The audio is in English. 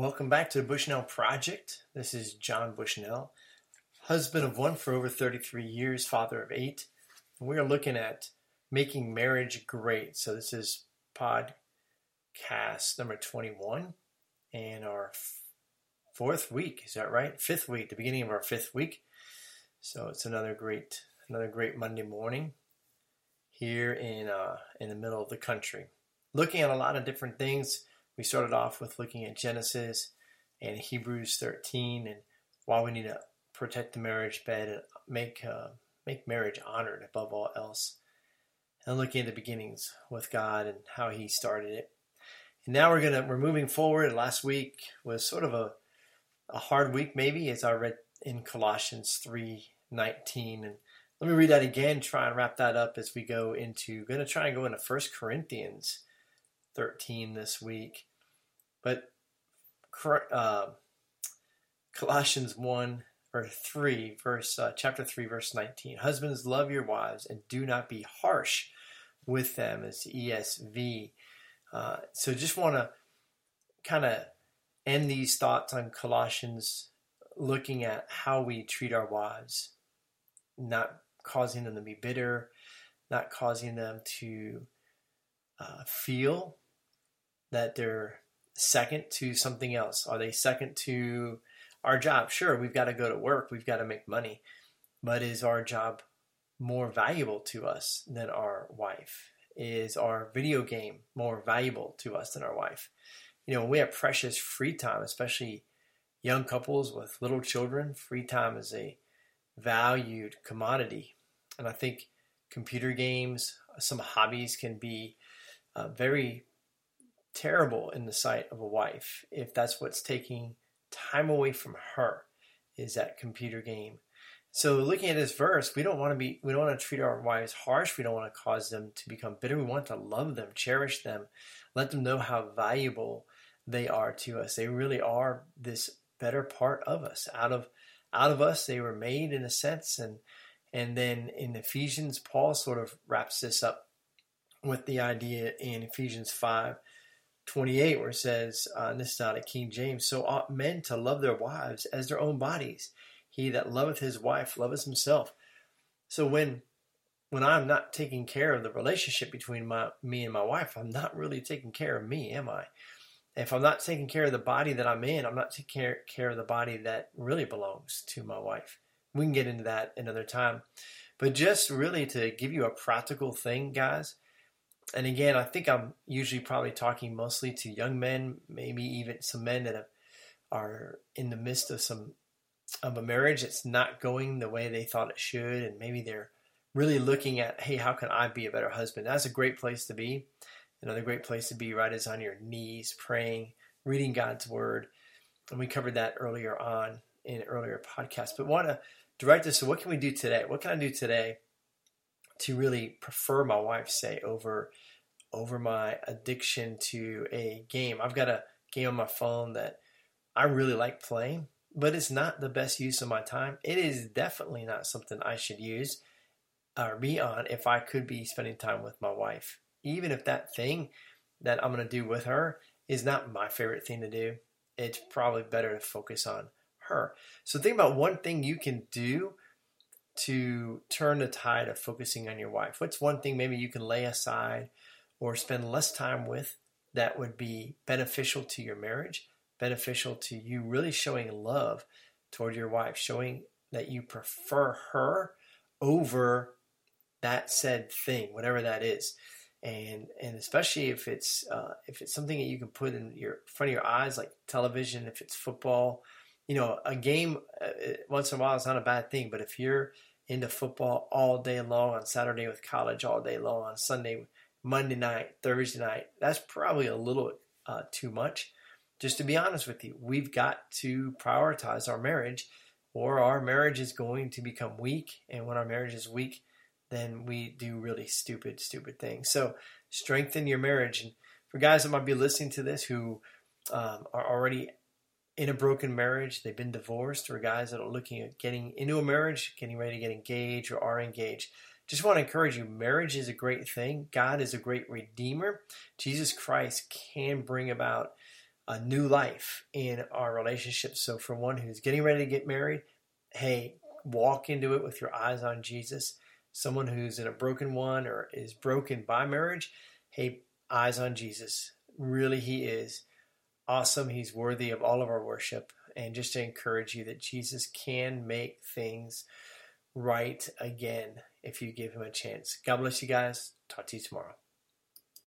Welcome back to the Bushnell Project. This is John Bushnell, husband of one for over 33 years, father of eight. And we are looking at making marriage great. So this is podcast number 21 and our fourth week. Is that right? Fifth week, the beginning of our fifth week. So it's another great, another great Monday morning here in uh, in the middle of the country. Looking at a lot of different things we started off with looking at Genesis and Hebrews 13 and why we need to protect the marriage bed and make uh, make marriage honored above all else. And looking at the beginnings with God and how He started it. And now we're gonna we're moving forward. Last week was sort of a a hard week, maybe, as I read in Colossians three nineteen. And let me read that again. Try and wrap that up as we go into. To try and go into First Corinthians thirteen this week. But uh, Colossians 1 or 3, verse uh, chapter 3, verse 19. Husbands, love your wives and do not be harsh with them, as ESV. Uh, so just want to kind of end these thoughts on Colossians looking at how we treat our wives, not causing them to be bitter, not causing them to uh, feel that they're second to something else? Are they second to our job? Sure, we've got to go to work, we've got to make money, but is our job more valuable to us than our wife? Is our video game more valuable to us than our wife? You know, when we have precious free time, especially young couples with little children, free time is a valued commodity. And I think computer games, some hobbies can be uh, very terrible in the sight of a wife if that's what's taking time away from her is that computer game. So looking at this verse, we don't want to be we don't want to treat our wives harsh. We don't want to cause them to become bitter. We want to love them, cherish them, let them know how valuable they are to us. They really are this better part of us. Out of out of us they were made in a sense and and then in Ephesians Paul sort of wraps this up with the idea in Ephesians 5 28 where it says, uh, this is out of King James, so ought men to love their wives as their own bodies. He that loveth his wife loveth himself. So when when I'm not taking care of the relationship between my me and my wife, I'm not really taking care of me, am I? If I'm not taking care of the body that I'm in, I'm not taking care, care of the body that really belongs to my wife. We can get into that another time. But just really to give you a practical thing, guys, and again, I think I'm usually probably talking mostly to young men, maybe even some men that have, are in the midst of some of a marriage that's not going the way they thought it should, and maybe they're really looking at, hey, how can I be a better husband? That's a great place to be. Another great place to be, right, is on your knees, praying, reading God's word, and we covered that earlier on in an earlier podcast. But want to direct us to what can we do today? What can I do today? To really prefer my wife say over over my addiction to a game. I've got a game on my phone that I really like playing, but it's not the best use of my time. It is definitely not something I should use uh, or be on if I could be spending time with my wife. Even if that thing that I'm going to do with her is not my favorite thing to do, it's probably better to focus on her. So think about one thing you can do to turn the tide of focusing on your wife? What's one thing maybe you can lay aside or spend less time with that would be beneficial to your marriage, beneficial to you really showing love toward your wife, showing that you prefer her over that said thing, whatever that is. And and especially if it's uh, if it's something that you can put in your front of your eyes, like television, if it's football, you know, a game uh, once in a while is not a bad thing. But if you're into football all day long on Saturday with college, all day long on Sunday, Monday night, Thursday night, that's probably a little uh, too much. Just to be honest with you, we've got to prioritize our marriage, or our marriage is going to become weak. And when our marriage is weak, then we do really stupid, stupid things. So strengthen your marriage. And for guys that might be listening to this who um, are already in a broken marriage, they've been divorced, or guys that are looking at getting into a marriage, getting ready to get engaged or are engaged. Just want to encourage you marriage is a great thing. God is a great redeemer. Jesus Christ can bring about a new life in our relationship. So, for one who's getting ready to get married, hey, walk into it with your eyes on Jesus. Someone who's in a broken one or is broken by marriage, hey, eyes on Jesus. Really, He is awesome. He's worthy of all of our worship. And just to encourage you that Jesus can make things right again if you give Him a chance. God bless you guys. Talk to you tomorrow.